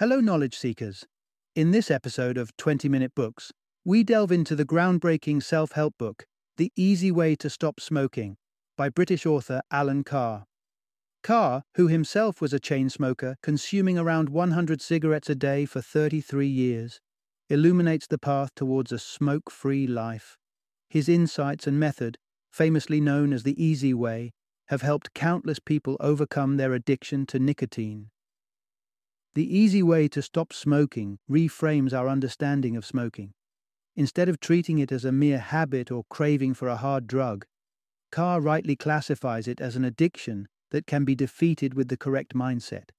Hello, knowledge seekers. In this episode of 20 Minute Books, we delve into the groundbreaking self help book, The Easy Way to Stop Smoking, by British author Allen Carr. Carr, who himself was a chain smoker, consuming around 100 cigarettes a day for 33 years, illuminates the path towards a smoke free life. His insights and method, famously known as the Easy Way, have helped countless people overcome their addiction to nicotine. The easy way to stop smoking reframes our understanding of smoking. Instead of treating it as a mere habit or craving for a hard drug, Carr rightly classifies it as an addiction that can be defeated with the correct mindset.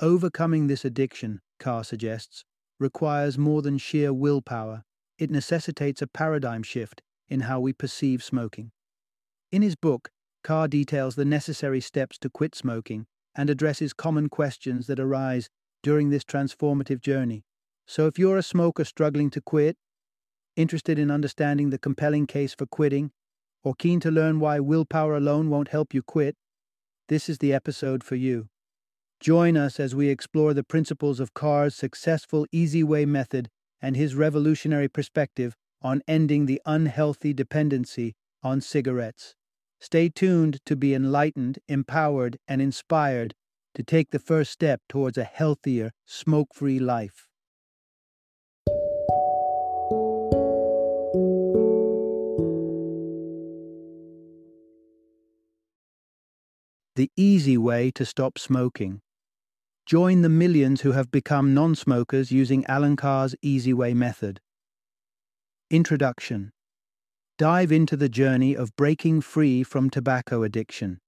Overcoming this addiction, Carr suggests, requires more than sheer willpower. It necessitates a paradigm shift in how we perceive smoking. In his book, Carr details the necessary steps to quit smoking and addresses common questions that arise during this transformative journey. So, if you're a smoker struggling to quit, interested in understanding the compelling case for quitting, or keen to learn why willpower alone won't help you quit, this is the episode for you. Join us as we explore the principles of Carr's successful Easy Way method and his revolutionary perspective on ending the unhealthy dependency on cigarettes. Stay tuned to be enlightened, empowered, and inspired to take the first step towards a healthier, smoke free life. The easy way to stop smoking. Join the millions who have become non smokers using Allen Carr's Easy Way method. Introduction Dive into the journey of breaking free from tobacco addiction.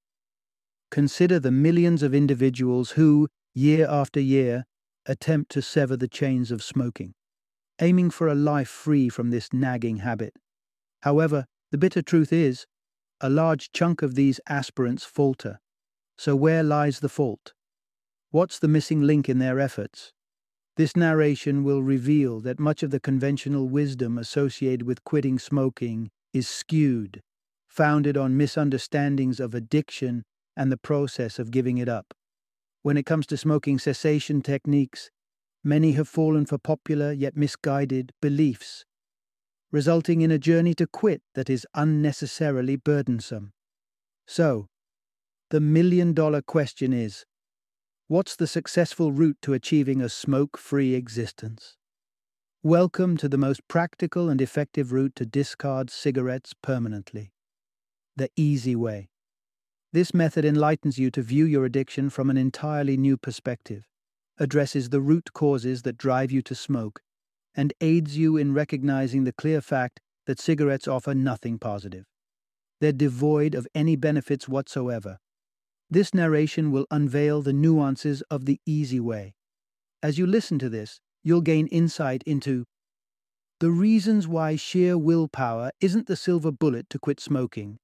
Consider the millions of individuals who, year after year, attempt to sever the chains of smoking, aiming for a life free from this nagging habit. However, the bitter truth is, a large chunk of these aspirants falter. So, where lies the fault? What's the missing link in their efforts? This narration will reveal that much of the conventional wisdom associated with quitting smoking is skewed, founded on misunderstandings of addiction and the process of giving it up. When it comes to smoking cessation techniques, many have fallen for popular yet misguided beliefs, resulting in a journey to quit that is unnecessarily burdensome. So, the million dollar question is what's the successful route to achieving a smoke free existence? Welcome to the most practical and effective route to discard cigarettes permanently. The easy way. This method enlightens you to view your addiction from an entirely new perspective, addresses the root causes that drive you to smoke, and aids you in recognizing the clear fact that cigarettes offer nothing positive. They're devoid of any benefits whatsoever. This narration will unveil the nuances of the easy way. As you listen to this, you'll gain insight into the reasons why sheer willpower isn't the silver bullet to quit smoking,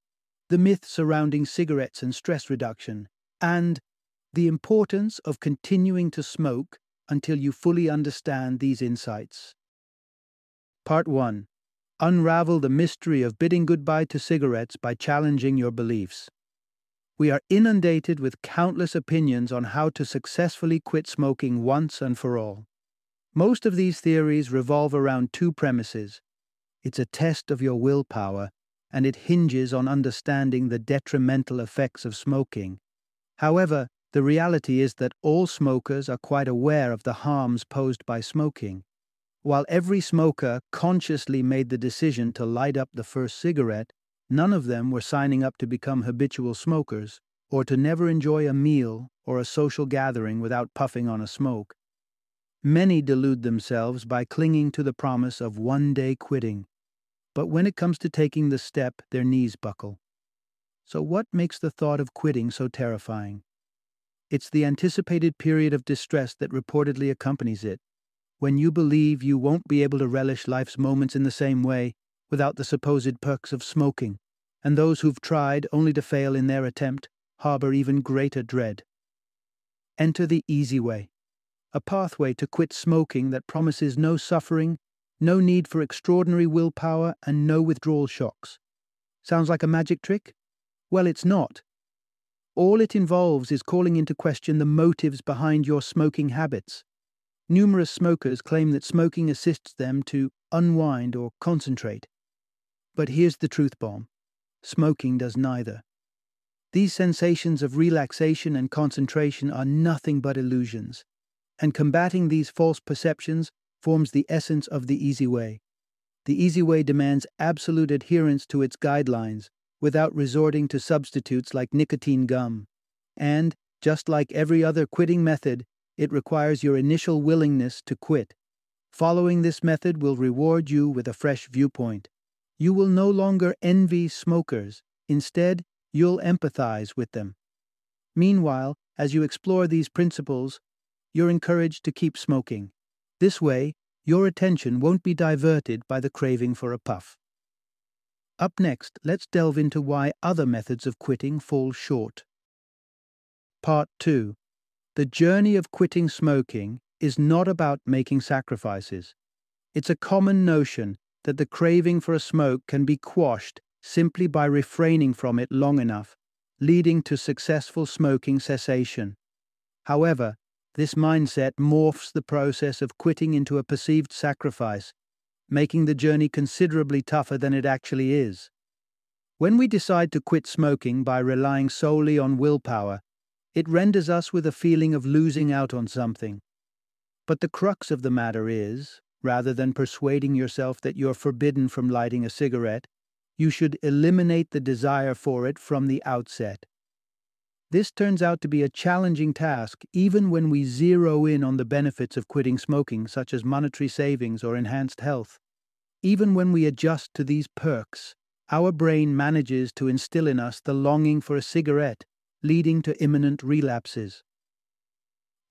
the myth surrounding cigarettes and stress reduction, and the importance of continuing to smoke until you fully understand these insights. Part 1 Unravel the mystery of bidding goodbye to cigarettes by challenging your beliefs. We are inundated with countless opinions on how to successfully quit smoking once and for all. Most of these theories revolve around two premises. It's a test of your willpower, and it hinges on understanding the detrimental effects of smoking. However, the reality is that all smokers are quite aware of the harms posed by smoking. While every smoker consciously made the decision to light up the first cigarette, none of them were signing up to become habitual smokers or to never enjoy a meal or a social gathering without puffing on a smoke. Many delude themselves by clinging to the promise of one day quitting, but when it comes to taking the step, their knees buckle. So, what makes the thought of quitting so terrifying? It's the anticipated period of distress that reportedly accompanies it, when you believe you won't be able to relish life's moments in the same way without the supposed perks of smoking, and those who've tried only to fail in their attempt harbor even greater dread. Enter the easy way a pathway to quit smoking that promises no suffering, no need for extraordinary willpower, and no withdrawal shocks. Sounds like a magic trick? Well, it's not. All it involves is calling into question the motives behind your smoking habits. Numerous smokers claim that smoking assists them to unwind or concentrate. But here's the truth bomb smoking does neither. These sensations of relaxation and concentration are nothing but illusions, and combating these false perceptions forms the essence of the easy way. The easy way demands absolute adherence to its guidelines without resorting to substitutes like nicotine gum. And, just like every other quitting method, it requires your initial willingness to quit. Following this method will reward you with a fresh viewpoint. You will no longer envy smokers. Instead, you'll empathize with them. Meanwhile, as you explore these principles, you're encouraged to keep smoking. This way, your attention won't be diverted by the craving for a puff. Up next, let's delve into why other methods of quitting fall short. Part 2 The journey of quitting smoking is not about making sacrifices. It's a common notion that the craving for a smoke can be quashed simply by refraining from it long enough, leading to successful smoking cessation. However, this mindset morphs the process of quitting into a perceived sacrifice, making the journey considerably tougher than it actually is. When we decide to quit smoking by relying solely on willpower, it renders us with a feeling of losing out on something. But the crux of the matter is, rather than persuading yourself that you're forbidden from lighting a cigarette, you should eliminate the desire for it from the outset. This turns out to be a challenging task even when we zero in on the benefits of quitting smoking, such as monetary savings or enhanced health. Even when we adjust to these perks, our brain manages to instill in us the longing for a cigarette, leading to imminent relapses.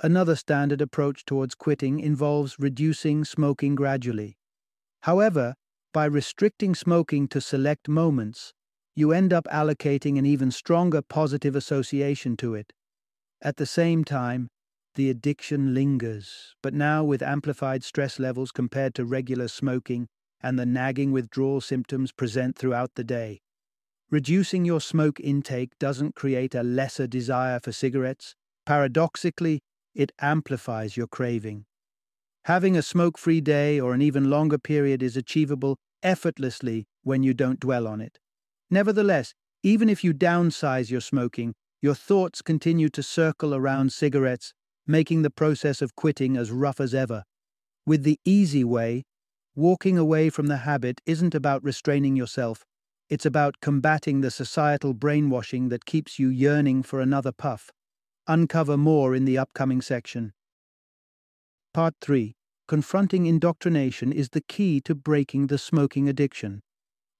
Another standard approach towards quitting involves reducing smoking gradually. However, by restricting smoking to select moments, you end up allocating an even stronger positive association to it. At the same time, the addiction lingers, but now with amplified stress levels compared to regular smoking and the nagging withdrawal symptoms present throughout the day. Reducing your smoke intake doesn't create a lesser desire for cigarettes. Paradoxically, it amplifies your craving. Having a smoke free day or an even longer period is achievable effortlessly when you don't dwell on it. Nevertheless, even if you downsize your smoking, your thoughts continue to circle around cigarettes, making the process of quitting as rough as ever. With the easy way, walking away from the habit isn't about restraining yourself, it's about combating the societal brainwashing that keeps you yearning for another puff. Uncover more in the upcoming section. Part 3 Confronting indoctrination is the key to breaking the smoking addiction.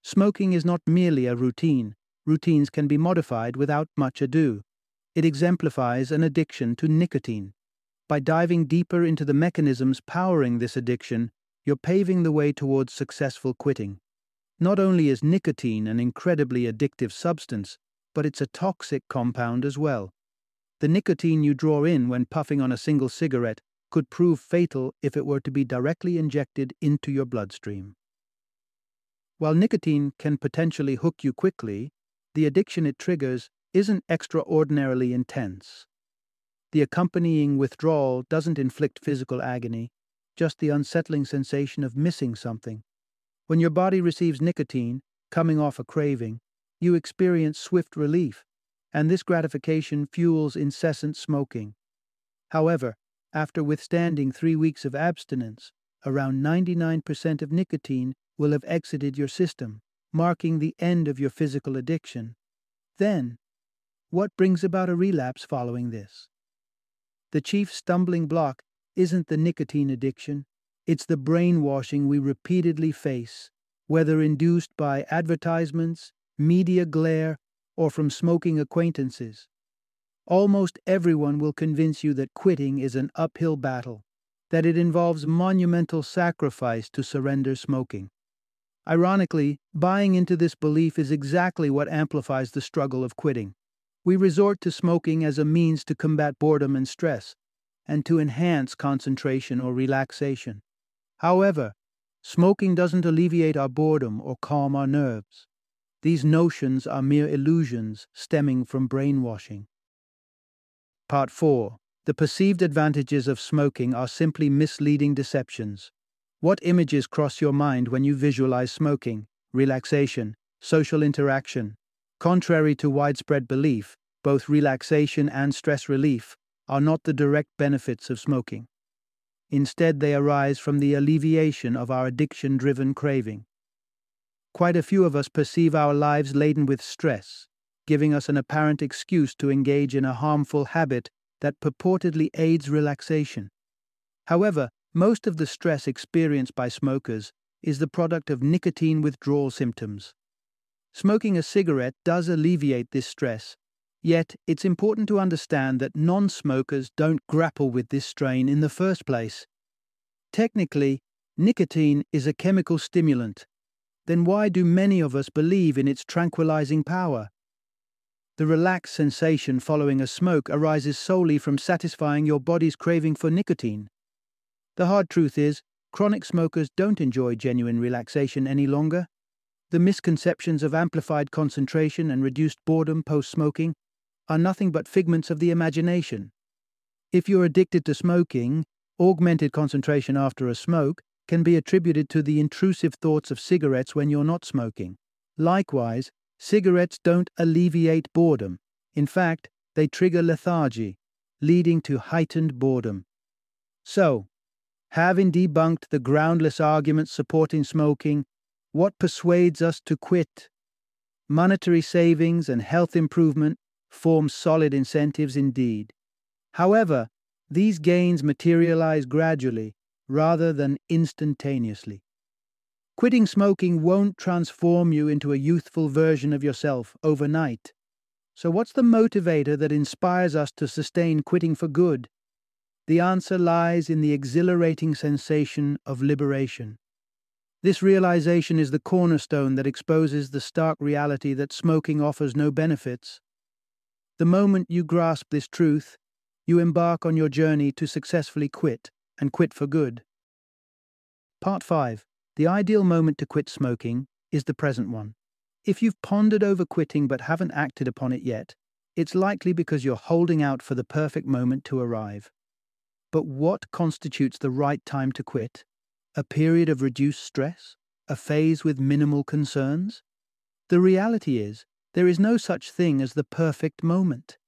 Smoking is not merely a routine. Routines can be modified without much ado. It exemplifies an addiction to nicotine. By diving deeper into the mechanisms powering this addiction, you're paving the way towards successful quitting. Not only is nicotine an incredibly addictive substance, but it's a toxic compound as well. The nicotine you draw in when puffing on a single cigarette could prove fatal if it were to be directly injected into your bloodstream. While nicotine can potentially hook you quickly, the addiction it triggers isn't extraordinarily intense. The accompanying withdrawal doesn't inflict physical agony, just the unsettling sensation of missing something. When your body receives nicotine, coming off a craving, you experience swift relief, and this gratification fuels incessant smoking. However, after withstanding three weeks of abstinence, around 99% of nicotine will have exited your system, marking the end of your physical addiction. Then, what brings about a relapse following this? The chief stumbling block isn't the nicotine addiction, it's the brainwashing we repeatedly face, whether induced by advertisements, media glare, or from smoking acquaintances. Almost everyone will convince you that quitting is an uphill battle, that it involves monumental sacrifice to surrender smoking. Ironically, buying into this belief is exactly what amplifies the struggle of quitting. We resort to smoking as a means to combat boredom and stress, and to enhance concentration or relaxation. However, smoking doesn't alleviate our boredom or calm our nerves. These notions are mere illusions stemming from brainwashing. Part 4 the perceived advantages of smoking are simply misleading deceptions. What images cross your mind when you visualize smoking, relaxation, social interaction? Contrary to widespread belief, both relaxation and stress relief are not the direct benefits of smoking. Instead, they arise from the alleviation of our addiction driven craving. Quite a few of us perceive our lives laden with stress, giving us an apparent excuse to engage in a harmful habit that purportedly aids relaxation. However, most of the stress experienced by smokers is the product of nicotine withdrawal symptoms. Smoking a cigarette does alleviate this stress, yet it's important to understand that non smokers don't grapple with this strain in the first place. Technically, nicotine is a chemical stimulant. Then why do many of us believe in its tranquilizing power? The relaxed sensation following a smoke arises solely from satisfying your body's craving for nicotine. The hard truth is, chronic smokers don't enjoy genuine relaxation any longer. The misconceptions of amplified concentration and reduced boredom post smoking are nothing but figments of the imagination. If you're addicted to smoking, augmented concentration after a smoke can be attributed to the intrusive thoughts of cigarettes when you're not smoking. Likewise, Cigarettes don't alleviate boredom. In fact, they trigger lethargy, leading to heightened boredom. So, having debunked the groundless arguments supporting smoking, what persuades us to quit? Monetary savings and health improvement form solid incentives indeed. However, these gains materialize gradually rather than instantaneously. Quitting smoking won't transform you into a youthful version of yourself overnight. So, what's the motivator that inspires us to sustain quitting for good? The answer lies in the exhilarating sensation of liberation. This realization is the cornerstone that exposes the stark reality that smoking offers no benefits. The moment you grasp this truth, you embark on your journey to successfully quit, and quit for good. Part 5 the ideal moment to quit smoking is the present one. If you've pondered over quitting but haven't acted upon it yet, it's likely because you're holding out for the perfect moment to arrive. But what constitutes the right time to quit? A period of reduced stress? A phase with minimal concerns? The reality is, there is no such thing as the perfect moment.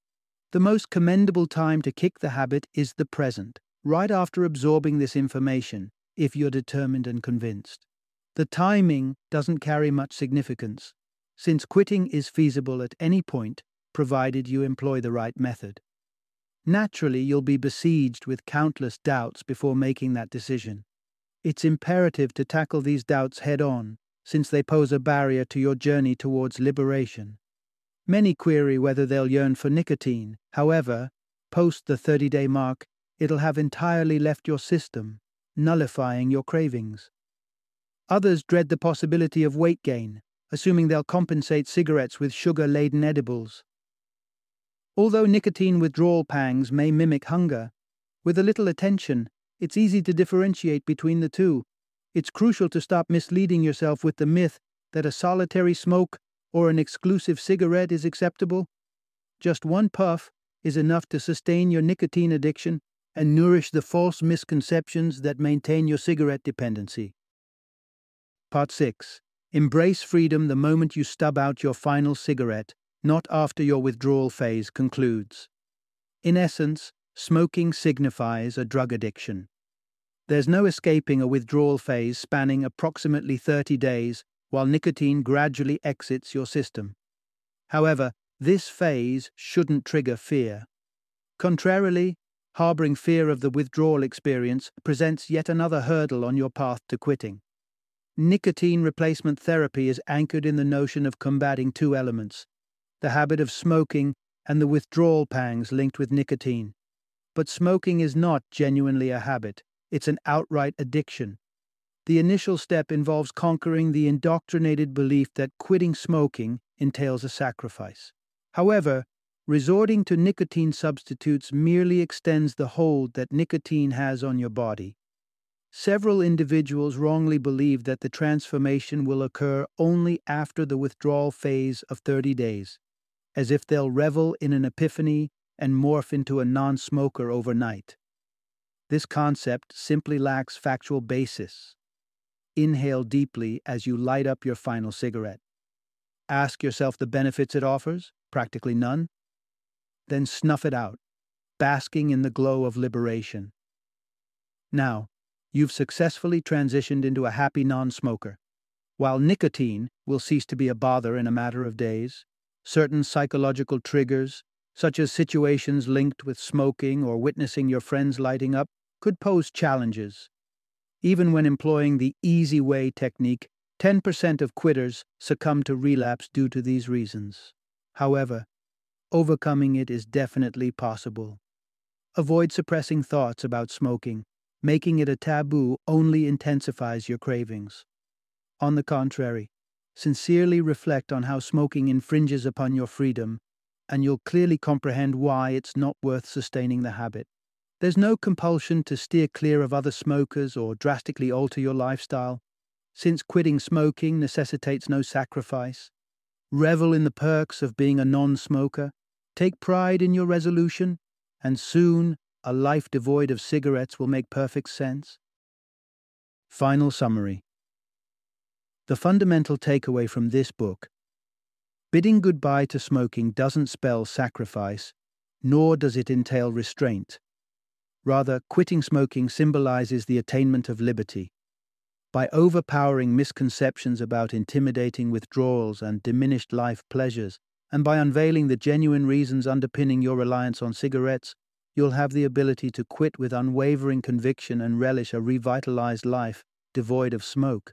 The most commendable time to kick the habit is the present, right after absorbing this information, if you're determined and convinced. The timing doesn't carry much significance, since quitting is feasible at any point provided you employ the right method. Naturally, you'll be besieged with countless doubts before making that decision. It's imperative to tackle these doubts head on, since they pose a barrier to your journey towards liberation. Many query whether they'll yearn for nicotine. However, post the 30 day mark, it'll have entirely left your system, nullifying your cravings. Others dread the possibility of weight gain, assuming they'll compensate cigarettes with sugar laden edibles. Although nicotine withdrawal pangs may mimic hunger, with a little attention, it's easy to differentiate between the two. It's crucial to stop misleading yourself with the myth that a solitary smoke or an exclusive cigarette is acceptable. Just one puff is enough to sustain your nicotine addiction and nourish the false misconceptions that maintain your cigarette dependency. Part 6. Embrace freedom the moment you stub out your final cigarette, not after your withdrawal phase concludes. In essence, smoking signifies a drug addiction. There's no escaping a withdrawal phase spanning approximately 30 days while nicotine gradually exits your system. However, this phase shouldn't trigger fear. Contrarily, Harboring fear of the withdrawal experience presents yet another hurdle on your path to quitting. Nicotine replacement therapy is anchored in the notion of combating two elements the habit of smoking and the withdrawal pangs linked with nicotine. But smoking is not genuinely a habit, it's an outright addiction. The initial step involves conquering the indoctrinated belief that quitting smoking entails a sacrifice. However, Resorting to nicotine substitutes merely extends the hold that nicotine has on your body. Several individuals wrongly believe that the transformation will occur only after the withdrawal phase of 30 days, as if they'll revel in an epiphany and morph into a non smoker overnight. This concept simply lacks factual basis. Inhale deeply as you light up your final cigarette. Ask yourself the benefits it offers, practically none. Then snuff it out, basking in the glow of liberation. Now, you've successfully transitioned into a happy non smoker. While nicotine will cease to be a bother in a matter of days, certain psychological triggers, such as situations linked with smoking or witnessing your friends lighting up, could pose challenges. Even when employing the easy way technique, 10% of quitters succumb to relapse due to these reasons. However, overcoming it is definitely possible. Avoid suppressing thoughts about smoking. Making it a taboo only intensifies your cravings. On the contrary, sincerely reflect on how smoking infringes upon your freedom, and you'll clearly comprehend why it's not worth sustaining the habit. There's no compulsion to steer clear of other smokers or drastically alter your lifestyle, since quitting smoking necessitates no sacrifice. Revel in the perks of being a non smoker, take pride in your resolution, and soon a life devoid of cigarettes will make perfect sense. Final summary The fundamental takeaway from this book bidding goodbye to smoking doesn't spell sacrifice, nor does it entail restraint. Rather, quitting smoking symbolizes the attainment of liberty. By overpowering misconceptions about intimidating withdrawals and diminished life pleasures, and by unveiling the genuine reasons underpinning your reliance on cigarettes, you'll have the ability to quit with unwavering conviction and relish a revitalized life devoid of smoke.